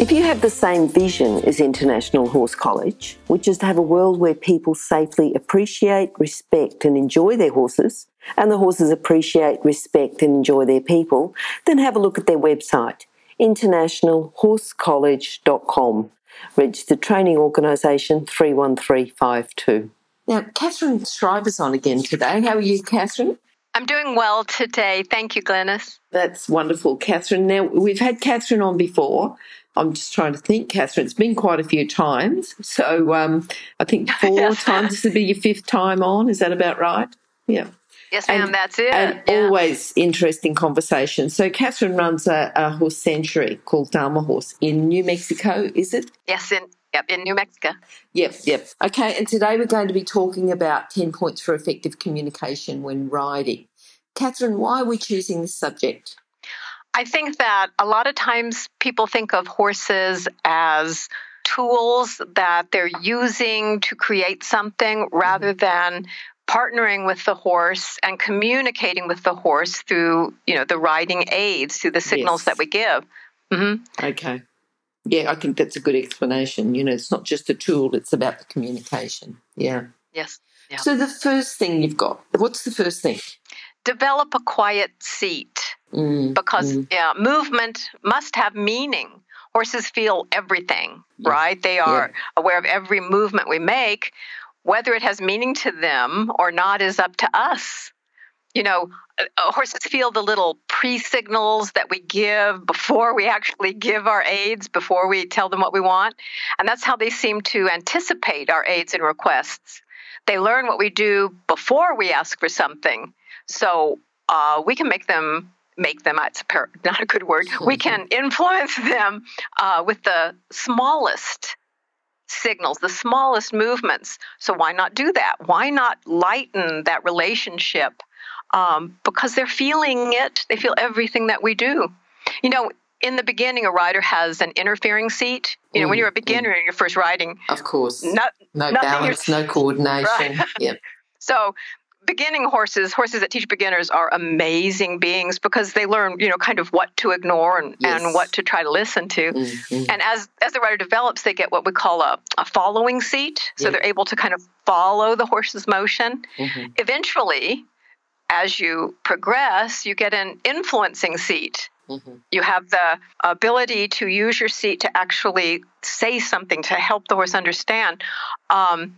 If you have the same vision as International Horse College, which is to have a world where people safely appreciate, respect, and enjoy their horses, and the horses appreciate, respect, and enjoy their people, then have a look at their website, internationalhorsecollege.com, registered training organisation 31352. Now, Katharine Schreiber's on again today. How are you, Katharine? I'm doing well today. Thank you, Glenys. That's wonderful, Katharine. Now, we've had Katharine on before. I'm just trying to think, Katharine. It's been quite a few times. So um, I think four times. This will be your fifth time on. Is that about right? Yeah. Yes, ma'am. And, that's it. And yeah. always interesting conversation. So Katharine runs a, a horse sanctuary called Dharma Horse in New Mexico. Is it? Yes, in Yep, in New Mexico. Yep, yep. Okay, and today we're going to be talking about 10 points for effective communication when riding. Katharine, why are we choosing this subject? I think that a lot of times people think of horses as tools that they're using to create something rather mm-hmm. than partnering with the horse and communicating with the horse through you know the riding aids through the signals yes. that we give mm-hmm. okay yeah i think that's a good explanation you know it's not just a tool it's about the communication yeah yes yeah. so the first thing you've got what's the first thing develop a quiet seat mm, because mm. yeah, movement must have meaning. Horses feel everything, yeah. right? They are yeah. aware of every movement we make. Whether it has meaning to them or not is up to us. You know, uh, uh, horses feel the little pre signals that we give before we actually give our aids, before we tell them what we want. And that's how they seem to anticipate our aids and requests. They learn what we do before we ask for something. So uh, we can make them make them it's not a good word. We can influence them uh, with the smallest signals the smallest movements. So why not do that? Why not lighten that relationship? Um, because they're feeling it. They feel everything that we do. You know in the beginning a rider has an interfering seat. You know mm, when you're a beginner mm. and you're first riding of course. not, no balance no coordination. Right. yep. So beginning horses, horses that teach beginners are amazing beings because they learn, you know, kind of what to ignore and, yes. and what to try to listen to. Mm-hmm. And as as the rider develops, they get what we call a, a following seat. So they're able to kind of follow the horse's motion. Mm-hmm. Eventually, as you progress, you get an influencing seat. Mm-hmm. You have the ability to use your seat to actually say something to help the horse understand. Um,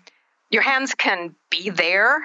your hands can be there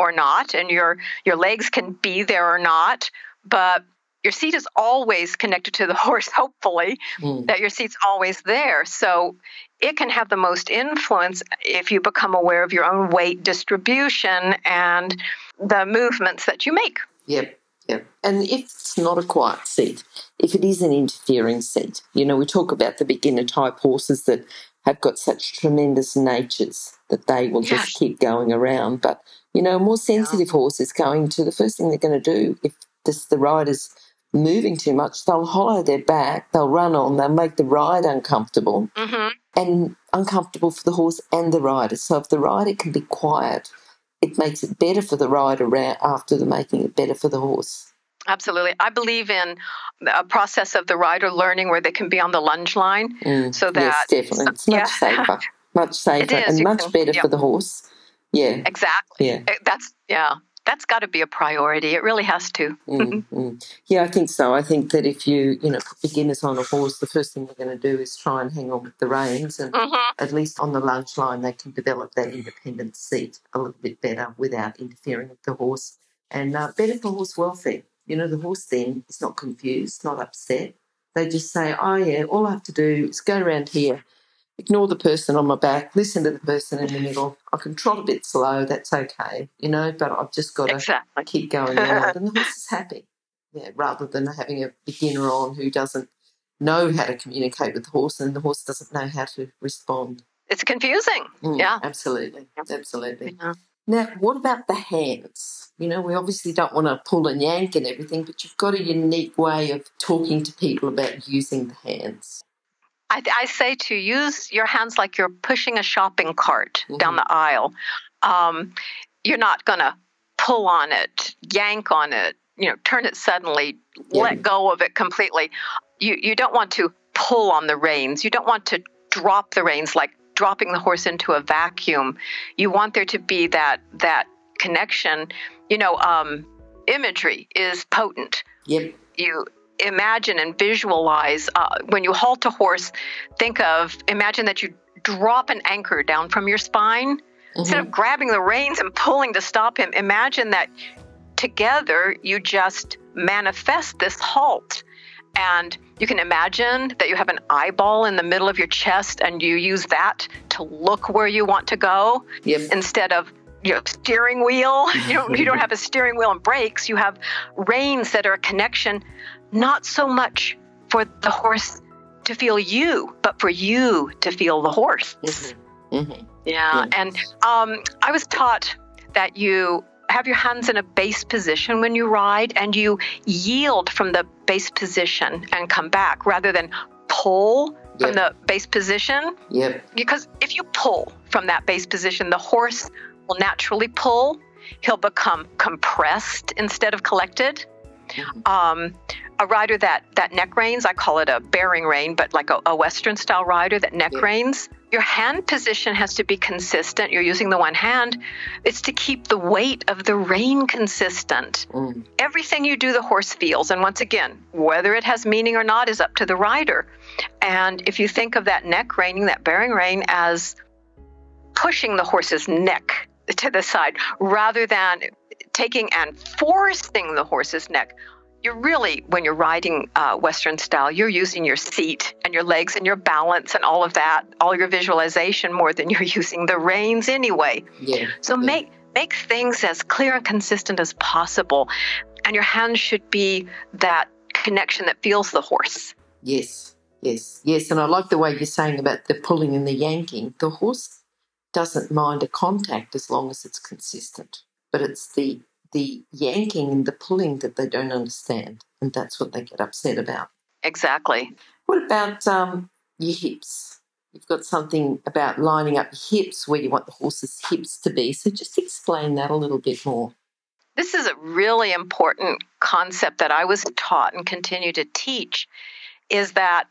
or not, and your your legs can be there or not, but your seat is always connected to the horse, hopefully, mm. that your seat's always there. So it can have the most influence if you become aware of your own weight distribution and the movements that you make. Yep. Yep. And if it's not a quiet seat, if it is an interfering seat, you know, we talk about the beginner type horses that have got such tremendous natures that they will yes. just keep going around. But you know, a more sensitive yeah. horse is going to the first thing they're going to do if this, the rider's moving too much, they'll hollow their back, they'll run on, they'll make the ride uncomfortable mm-hmm. and uncomfortable for the horse and the rider. So if the rider can be quiet, it makes it better for the rider after the making it better for the horse. Absolutely. I believe in a process of the rider learning where they can be on the lunge line mm, so that. Yes, definitely. It's much yeah. safer. Much safer and much can, better yeah. for the horse. Yeah. Exactly. Yeah. That's, yeah. That's got to be a priority. It really has to. mm-hmm. Yeah, I think so. I think that if you, you know, put beginners on a horse, the first thing they're going to do is try and hang on with the reins, and mm-hmm. at least on the lunge line, they can develop that independent seat a little bit better without interfering with the horse, and uh, better for horse welfare. You know, the horse then is not confused, not upset. They just say, "Oh yeah, all I have to do is go around here." Ignore the person on my back, listen to the person in the middle. I can trot a bit slow, that's okay, you know, but I've just got to exactly. keep going on. and the horse is happy. Yeah, rather than having a beginner on who doesn't know how to communicate with the horse and the horse doesn't know how to respond. It's confusing. Mm, yeah. Absolutely. Absolutely. Yeah. Now, what about the hands? You know, we obviously don't want to pull and yank and everything, but you've got a unique way of talking to people about using the hands. I, I say to use your hands like you're pushing a shopping cart mm-hmm. down the aisle. Um, you're not going to pull on it, yank on it, you know, turn it suddenly, yeah. let go of it completely. You you don't want to pull on the reins. You don't want to drop the reins like dropping the horse into a vacuum. You want there to be that that connection. You know, um, imagery is potent. Yep. You imagine and visualize uh, when you halt a horse. Think of imagine that you drop an anchor down from your spine. Mm-hmm. Instead of mm-hmm. grabbing the reins and pulling to stop him, imagine that together you just manifest this halt. And you can imagine that you have an eyeball in the middle of your chest and you use that to look where you want to go yep. instead of you know, steering wheel. You don't, you don't have a steering wheel and brakes. You have reins that are a connection, not so much for the horse to feel you, but for you to feel the horse. Mm-hmm. Mm-hmm. Yeah. Yes. And um, I was taught that you have your hands in a base position when you ride and you yield from the base position and come back rather than pull yep. from the base position. Yep. Because if you pull from that base position, the horse will naturally pull. He'll become compressed instead of collected. Mm-hmm. Um, a rider that that neck reins, I call it a bearing rein, but like a, a Western style rider that neck yep. reins your hand position has to be consistent. You're using the one hand. It's to keep the weight of the rein consistent. Mm. Everything you do, the horse feels. And once again, whether it has meaning or not is up to the rider. And if you think of that neck reining, that bearing rein, as pushing the horse's neck to the side rather than taking and forcing the horse's neck you're really when you're riding uh, western style you're using your seat and your legs and your balance and all of that all your visualization more than you're using the reins anyway. Yeah so yeah. make make things as clear and consistent as possible and your hands should be that connection that feels the horse. Yes yes yes and i like the way you're saying about the pulling and the yanking. The horse doesn't mind a contact as long as it's consistent but it's the the yanking and the pulling that they don't understand. And that's what they get upset about. Exactly. What about um, your hips? You've got something about lining up your hips where you want the horse's hips to be. So just explain that a little bit more. This is a really important concept that I was taught and continue to teach is that,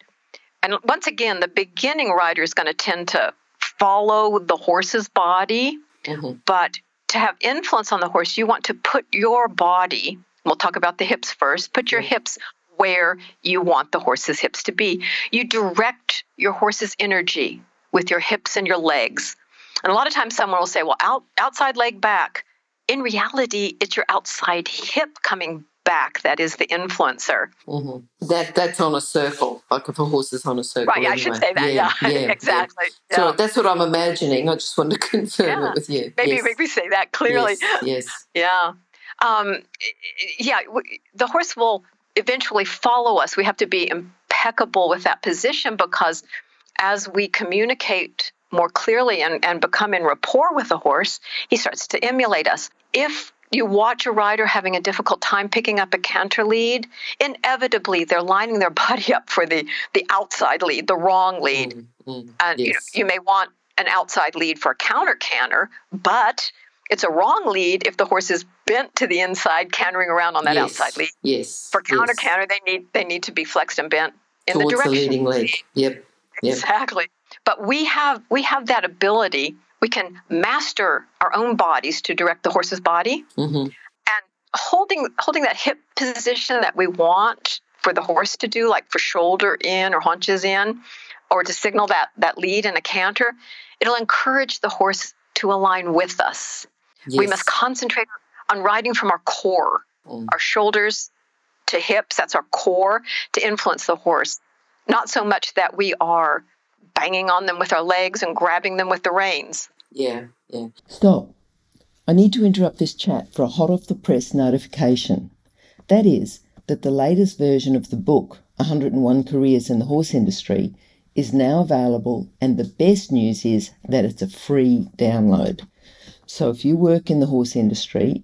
and once again, the beginning rider is going to tend to follow the horse's body, mm-hmm. but to have influence on the horse, you want to put your body, we'll talk about the hips first, put your mm-hmm. hips where you want the horse's hips to be. You direct your horse's energy with your hips and your legs. And a lot of times someone will say, well, out, outside leg back. In reality, it's your outside hip coming back that is the influencer. Mm-hmm. That that's on a circle, like if a horse is on a circle. Right, anyway. I should say that. Yeah, yeah, yeah exactly. Yeah. So that's what I'm imagining. I just want to confirm it with you. Maybe yes. maybe say that clearly. Yes. yes. Yeah. Um, yeah. The horse will eventually follow us. We have to be impeccable with that position because as we communicate more clearly and, and become in rapport with the horse, he starts to emulate us. If you watch a rider having a difficult time picking up a canter lead, inevitably they're lining their body up for the, the outside lead, the wrong lead. Mm-hmm. And yes. you, know, you may want an outside lead for a counter canter, but it's a wrong lead if the horse is bent to the inside, cantering around on that yes. outside lead. Yes. For counter yes. canter, they need they need to be flexed and bent in Towards the direction. the leading leg. Yep. yep. Exactly. But we have we have that ability we can master our own bodies to direct the horse's body mm-hmm. and holding holding that hip position that we want for the horse to do like for shoulder in or haunches in or to signal that that lead in a canter it'll encourage the horse to align with us yes. we must concentrate on riding from our core mm. our shoulders to hips that's our core to influence the horse not so much that we are banging on them with our legs and grabbing them with the reins. Yeah, yeah. Stop. I need to interrupt this chat for a hot off the press notification. That is, that the latest version of the book, 101 Careers in the Horse Industry, is now available, and the best news is that it's a free download. So if you work in the horse industry,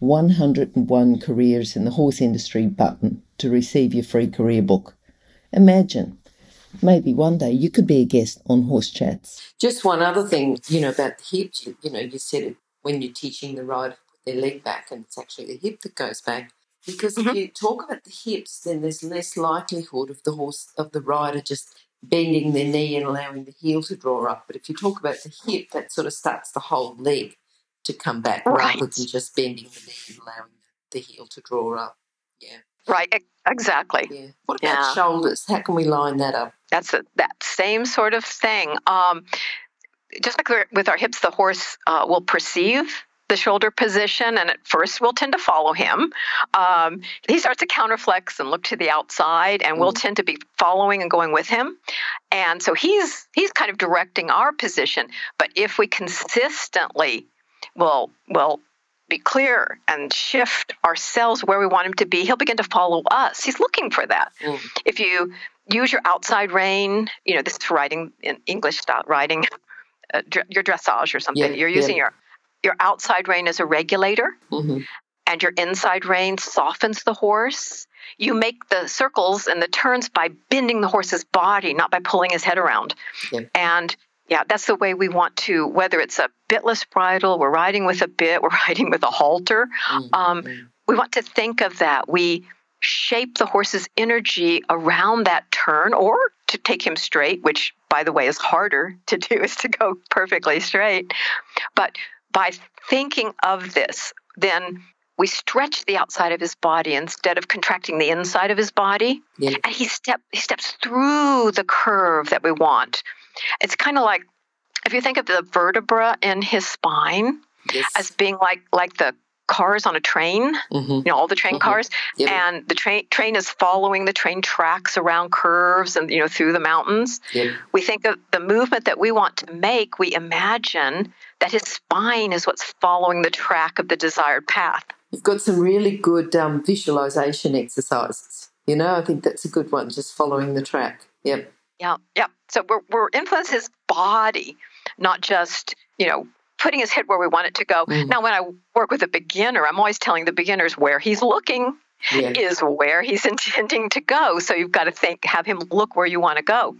101 Careers in the Horse Industry button to receive your free career book. Imagine, maybe one day you could be a guest on Horse Chats. Just one other thing, you know, about the hips, you, you know, you said it when you're teaching the rider put their leg back, and it's actually the hip that goes back. Because mm-hmm. if you talk about the hips, then there's less likelihood of the horse, of the rider just bending their knee and allowing the heel to draw up. But if you talk about the hip, that sort of starts the whole leg to come back right. rather than just bending the knee and allowing the heel to draw up. Yeah. Right, exactly. Yeah. What about yeah. shoulders? How can we line that up? That's a, that same sort of thing. Um, just like with our hips, the horse uh, will perceive the shoulder position, and at first we'll tend to follow him. Um, he starts to counterflex and look to the outside, and we'll mm. tend to be following and going with him. And so he's he's kind of directing our position. But if we consistently will will be clear and shift ourselves where we want him to be, he'll begin to follow us. He's looking for that. Mm. If you use your outside rein, you know, this is riding in English style riding, uh, your dressage or something. Yeah, You're using yeah. your your outside rein as a regulator, mm-hmm. and your inside rein softens the horse. You make the circles and the turns by bending the horse's body, not by pulling his head around. Yeah. And yeah, that's the way we want to, whether it's a bitless bridle, we're riding with a bit, we're riding with a halter. Mm-hmm. Um, we want to think of that. We shape the horse's energy around that turn or to take him straight, which, by the way, is harder to do, is to go perfectly straight. But by thinking of this, then we stretch the outside of his body instead of contracting the inside of his body. Yeah. And he step he steps through the curve that we want. It's kind of like if you think of the vertebra in his spine yes. as being like like the cars on a train, mm-hmm. you know, all the train mm-hmm. cars, yep. and the train train is following the train tracks around curves and you know through the mountains. Yep. We think of the movement that we want to make. We imagine that his spine is what's following the track of the desired path. You've got some really good um, visualization exercises. You know, I think that's a good one. Just following the track. Yep. Yeah, yeah. So we're we're influencing his body, not just you know putting his head where we want it to go. Mm. Now, when I work with a beginner, I'm always telling the beginners where he's looking yeah. is where he's intending to go. So you've got to think, have him look where you want to go.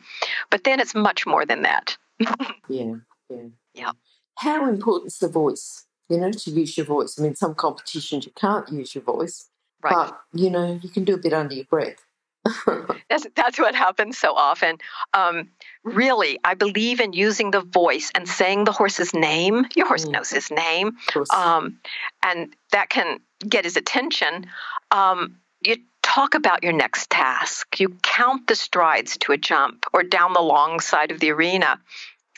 But then it's much more than that. yeah, yeah, yeah. How important is the voice? You know, to use your voice. I mean, some competitions you can't use your voice, right. but you know, you can do a bit under your breath. that's, that's what happens so often. Um, really, I believe in using the voice and saying the horse's name. Your horse mm. knows his name, um, and that can get his attention. Um, you talk about your next task. You count the strides to a jump or down the long side of the arena.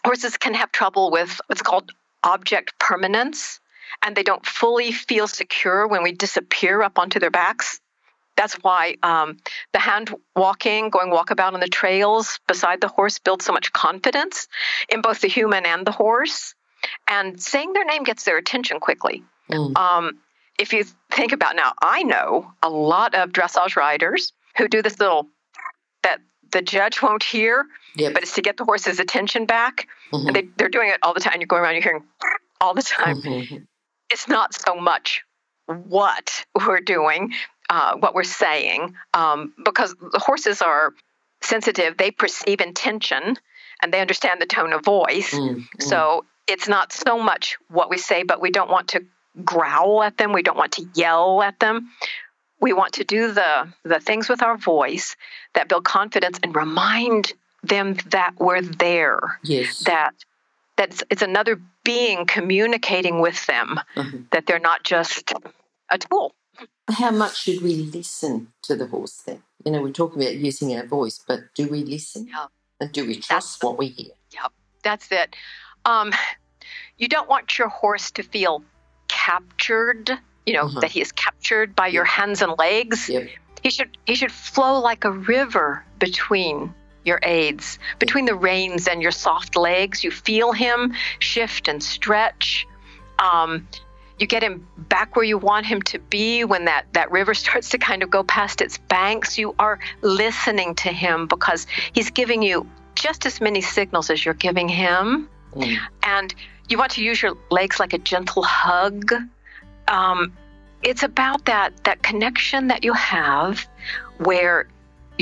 Horses can have trouble with what's called object permanence, and they don't fully feel secure when we disappear up onto their backs. That's why um, the hand walking, going walkabout on the trails beside the horse builds so much confidence in both the human and the horse. And saying their name gets their attention quickly. Mm. Um, if you think about now, I know a lot of dressage riders who do this little that the judge won't hear, yep. but it's to get the horse's attention back. Mm-hmm. And they, they're doing it all the time. You're going around, you're hearing all the time. Mm-hmm. It's not so much what we're doing, uh, what we're saying, um, because the horses are sensitive. They perceive intention and they understand the tone of voice. Mm, mm. So it's not so much what we say, but we don't want to growl at them. We don't want to yell at them. We want to do the, the things with our voice that build confidence and remind them that we're there. Yes. That that it's, it's another being communicating with them, mm-hmm. that they're not just a tool how much should we listen to the horse then? You know, we're talking about using our voice, but do we listen? Yeah. And do we trust that's, what we hear? Yep, that's it. Um, you don't want your horse to feel captured, you know, uh-huh. that he is captured by your hands and legs. He should he should flow like a river between your aids, between the reins and your soft legs. You feel him shift and stretch. Um, you get him back where you want him to be when that, that river starts to kind of go past its banks. You are listening to him because he's giving you just as many signals as you're giving him. Mm. And you want to use your legs like a gentle hug. Um, it's about that that connection that you have where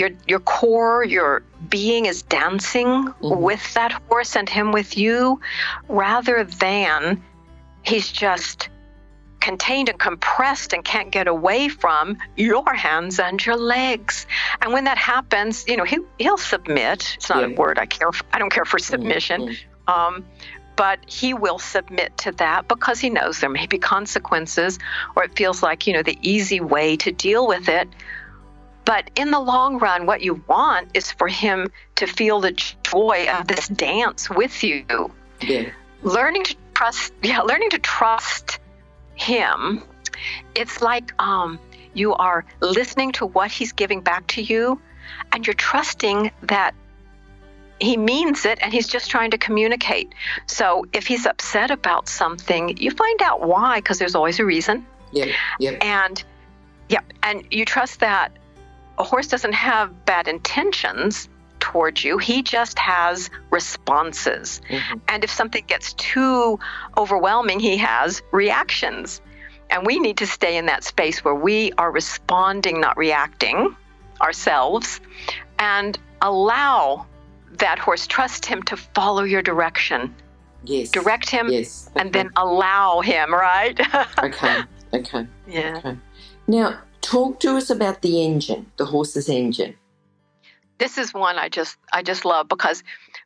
your your core, your being is dancing mm-hmm. with that horse and him with you, rather than he's just contained and compressed and can't get away from your hands and your legs. And when that happens, you know, he, he'll submit. It's not yeah. a word I care for. I don't care for submission. Mm-hmm. Um, but he will submit to that because he knows there may be consequences or it feels like, you know, the easy way to deal with it. But in the long run, what you want is for him to feel the joy of this dance with you. Yeah. Learning to trust, yeah, learning to trust him, it's like um, you are listening to what he's giving back to you, and you're trusting that he means it and he's just trying to communicate. So if he's upset about something, you find out why because there's always a reason. Yeah. Yeah. And yeah, and you trust that a horse doesn't have bad intentions towards you. He just has responses. Mm-hmm. And if something gets too overwhelming, he has reactions. And we need to stay in that space where we are responding, not reacting ourselves, and allow that horse, trust him to follow your direction. Yes. Direct him yes. Okay. and then allow him, right? okay. Okay. Yeah. Okay. Now, talk to us about the engine, the horse's engine this is one I just I just love because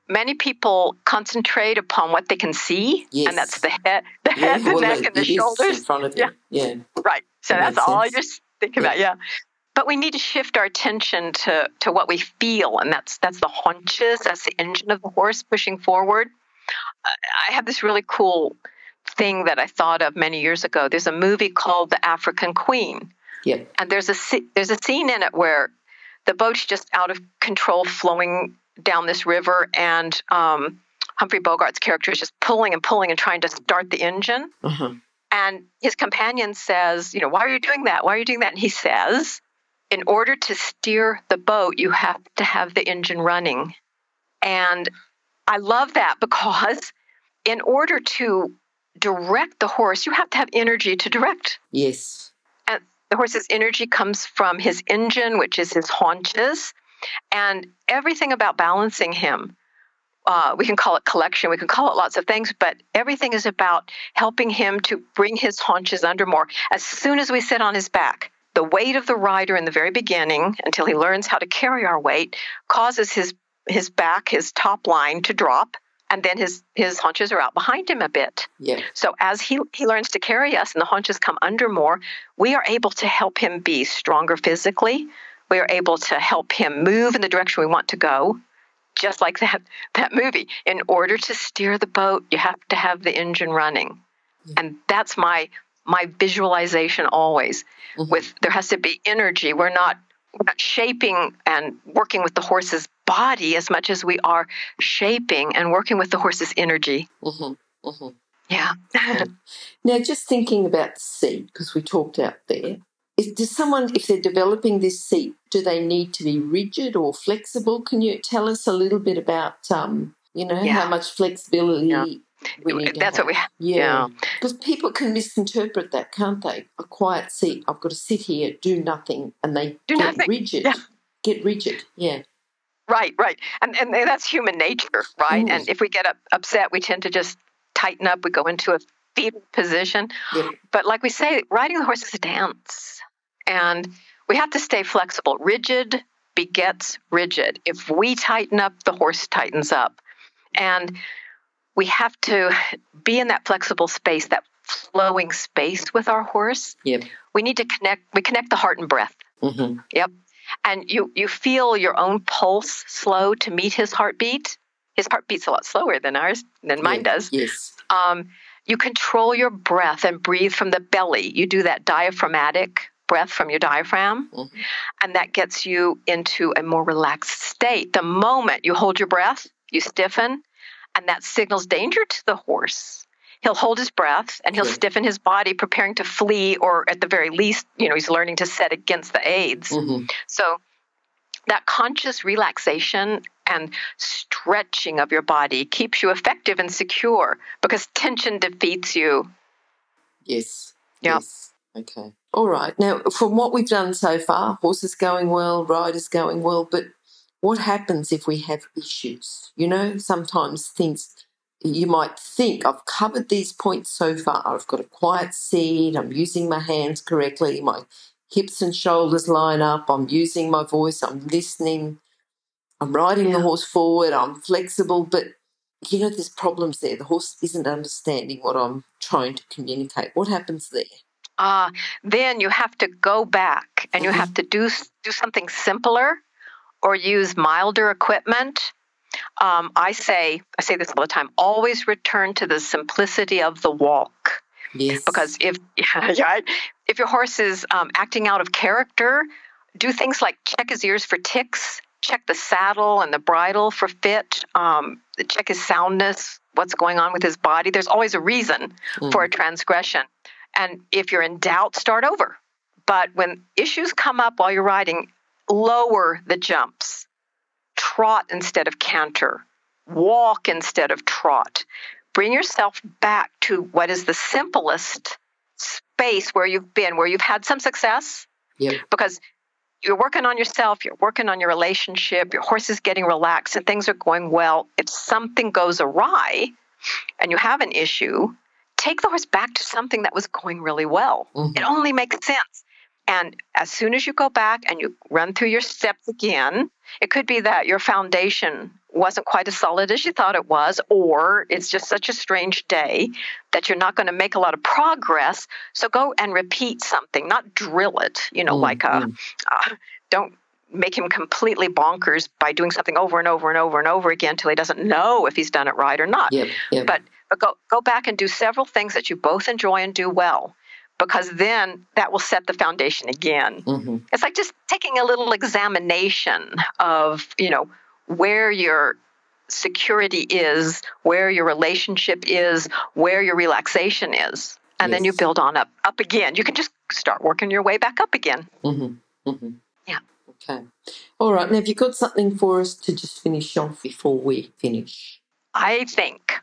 many people concentrate upon what they can see, yes. and that's the head, the yeah, head, the well, neck, and the shoulders. in front of you. Yeah, yeah. right. So that that's all sense. you're thinking yeah. about. Yeah, but we need to shift our attention to to what we feel, and that's that's the haunches, that's the engine of the horse pushing forward. I have this really cool thing that I thought of many years ago. There's a movie called The African Queen. Yep. And there's a there's a scene in it where the boat's just out of control, flowing down this river, and um, Humphrey Bogart's character is just pulling and pulling and trying to start the engine. Uh-huh. And his companion says, You know, why are you doing that? Why are you doing that? And he says, In order to steer the boat, you have to have the engine running. And I love that because in order to direct the horse, you have to have energy to direct. Yes. The horse's energy comes from his engine, which is his haunches, and everything about balancing him. Uh, we can call it collection, we can call it lots of things, but everything is about helping him to bring his haunches under more. As soon as we sit on his back, the weight of the rider in the very beginning, until he learns how to carry our weight, causes his his back, his top line to drop, and then his his haunches are out behind him a bit. Yeah. So as he he learns to carry us and the haunches come under more, we are able to help him be stronger physically. We are able to help him move in the direction we want to go. Just like that that movie. In order to steer the boat, you have to have the engine running. Yeah. And that's my my visualization always. Mm-hmm. With there has to be energy. We're not shaping and working with the horse's body as much as we are shaping and working with the horse's energy. Mm-hmm, mm-hmm. Yeah. now, just thinking about the seat, because we talked out there, is, does someone, if they're developing this seat, do they need to be rigid or flexible? Can you tell us a little bit about, um, you know, yeah. how much flexibility yeah. That's what we have. Yeah. Because yeah. people can misinterpret that, can't they? A quiet seat, I've got to sit here, do nothing, and they do get nothing. rigid. Yeah. Get rigid, yeah. Right, right. And, and that's human nature, right? Mm. And if we get up, upset, we tend to just tighten up. We go into a fetal position. Yeah. But like we say, riding the horse is a dance. And we have to stay flexible. Rigid begets rigid. If we tighten up, the horse tightens up. And we have to be in that flexible space, that flowing space with our horse. Yep. We need to connect. We connect the heart and breath. Mm-hmm. Yep. And you you feel your own pulse slow to meet his heartbeat. His heart beats a lot slower than ours, than mine does. Yes. Um, You control your breath and breathe from the belly. You do that diaphragmatic breath from your diaphragm, mm-hmm. and that gets you into a more relaxed state. The moment you hold your breath, you stiffen, and that signals danger to the horse. He'll hold his breath and he'll stiffen his body, preparing to flee, or at the very least, you know, he's learning to set against the aids. Mm-hmm. So that conscious relaxation and stretching of your body keeps you effective and secure because tension defeats you. Yes. Yep. Yes. Okay. All right. Now, from what we've done so far, horses going well, riders going well, but what happens if we have issues? You know, sometimes things you might think I've covered these points so far. I've got a quiet seat, I'm using my hands correctly, my hips and shoulders line up, I'm using my voice, I'm listening, I'm riding yeah. the horse forward, I'm flexible, but you know, there's problems there. The horse isn't understanding what I'm trying to communicate. What happens there? Uh, then you have to go back and you have mm-hmm. to do do something simpler or use milder equipment. Um, I say I say this all the time. Always return to the simplicity of the walk. Yes. Because if if your horse is um, acting out of character, do things like check his ears for ticks, check the saddle and the bridle for fit, um, check his soundness, what's going on with his body. There's always a reason mm. for a transgression. And if you're in doubt, start over. But when issues come up while you're riding, lower the jumps. Trot instead of canter. Walk instead of trot. Bring yourself back to what is the simplest space where you've been, where you've had some success. Yep. Because you're working on yourself, you're working on your relationship, your horse is getting relaxed, and things are going well. If something goes awry and you have an issue, take the horse back to something that was going really well. Mm-hmm. It only makes sense. And as soon as you go back and you run through your steps again, it could be that your foundation wasn't quite as solid as you thought it was, or it's just such a strange day that you're not going to make a lot of progress. So go and repeat something, not drill it, you know, mm, like a, mm. uh, don't make him completely bonkers by doing something over and over and over and over again until he doesn't know if he's done it right or not. Yep, yep. But, but go, go back and do several things that you both enjoy and do well because then that will set the foundation again. Mm-hmm. It's like just taking a little examination of, you know, where your security is, where your relationship is, where your relaxation is. And yes. then you build on up up again. You can just start working your way back up again. Mm-hmm. Mm-hmm. Yeah. Okay. All right. Now, have you got something for us to just finish off before we finish? I think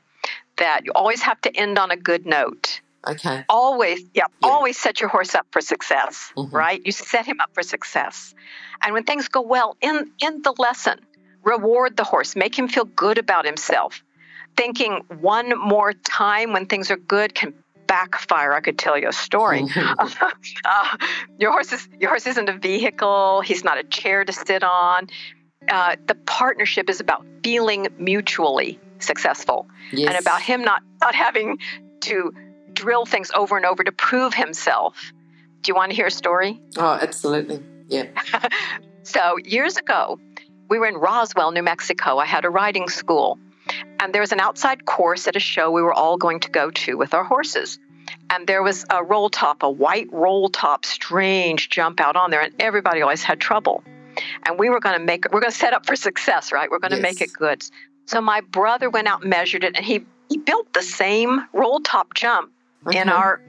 that you always have to end on a good note. Okay. Always, yeah, yeah, always set your horse up for success, mm-hmm. right? You set him up for success. And when things go well in in the lesson, reward the horse, make him feel good about himself. Thinking one more time when things are good can backfire. I could tell you a story. Mm-hmm. uh, your horse is your horse isn't a vehicle. He's not a chair to sit on. Uh, the partnership is about feeling mutually successful yes. and about him not not having to drill things over and over to prove himself. Do you want to hear a story? Oh, absolutely. Yeah. so, years ago, we were in Roswell, New Mexico. I had a riding school, and there was an outside course at a show we were all going to go to with our horses. And there was a roll top, a white roll top, strange jump out on there, and everybody always had trouble. And we were going to make, we're going to set up for success, right? We're going to yes. make it good. So my brother went out and measured it, and he he built the same roll top jump okay. in our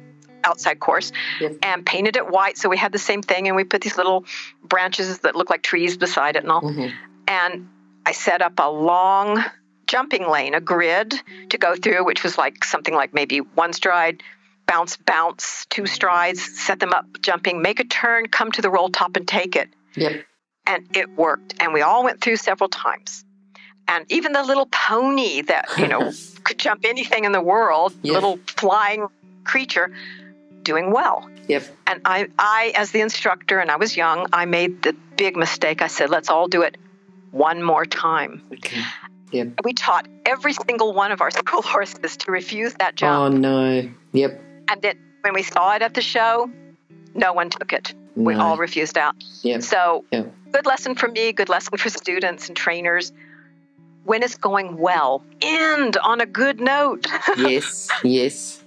outside course yes. and painted it white. So we had the same thing, and we put these little branches that look like trees beside it and all. Mm-hmm. And I set up a long jumping lane, a grid to go through, which was like something like maybe one stride, bounce, bounce, two strides, set them up, jumping, make a turn, come to the roll top and take it. Yep. And it worked. And we all went through several times. And even the little pony that, you know, could jump anything in the world, yes. little flying creature, doing well. Yep. And I, I, as the instructor, and I was young, I made the big mistake. I said, let's all do it one more time. Okay. Yep. We taught every single one of our school horses to refuse that jump. Oh, no. Yep. And then when we saw it at the show, no one took it. No. We all refused out. Yep. So, yep. good lesson for me, good lesson for students and trainers when it's going well, end on a good note. yes, yes.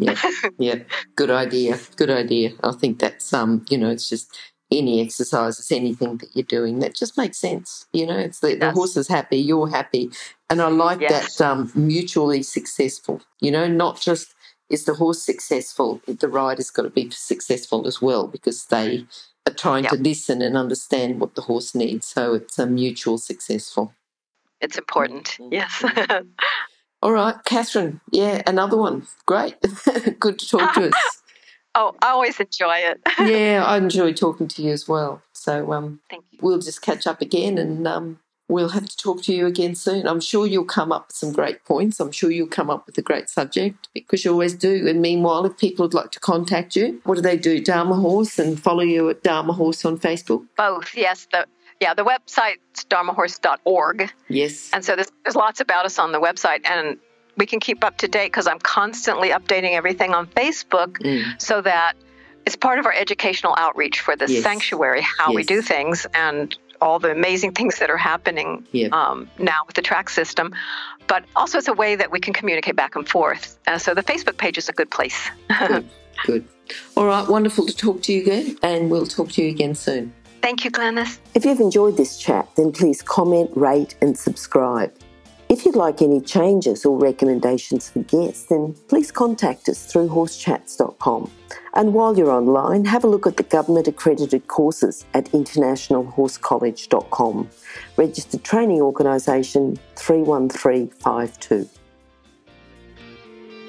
Yeah, yeah. Good idea. Good idea. I think that's um, you know, it's just any exercises, anything that you're doing, that just makes sense. You know, it's the, the horse is happy, you're happy. And I like yes. that um, mutually successful, you know, not just is the horse successful, the rider's got to be successful as well because they are trying yep. to listen and understand what the horse needs. So it's a mutual successful. It's important, mm-hmm. yes. All right, Katharine. Yeah, another one. Great. Good to talk to us. Oh, I always enjoy it. yeah, I enjoy talking to you as well. So um, Thank you. we'll just catch up again and um, we'll have to talk to you again soon. I'm sure you'll come up with some great points. I'm sure you'll come up with a great subject because you always do. And meanwhile, if people would like to contact you, what do they do? Dharma Horse and follow you at Dharma Horse on Facebook? Both, yes. The yeah, the website's dharmahorse.org. Yes. And so there's, there's lots about us on the website. And we can keep up to date because I'm constantly updating everything on Facebook mm. so that it's part of our educational outreach for the yes. sanctuary, how yes. we do things and all the amazing things that are happening yeah. um, now with the track system. But also, it's a way that we can communicate back and forth. Uh, so the Facebook page is a good place. good. good. All right, wonderful to talk to you again, and we'll talk to you again soon. Thank you, Glenys. If you've enjoyed this chat, then please comment, rate, and subscribe. If you'd like any changes or recommendations for guests, then please contact us through horsechats.com. And while you're online, have a look at the government accredited courses at internationalhorsecollege.com, registered training organisation 31352.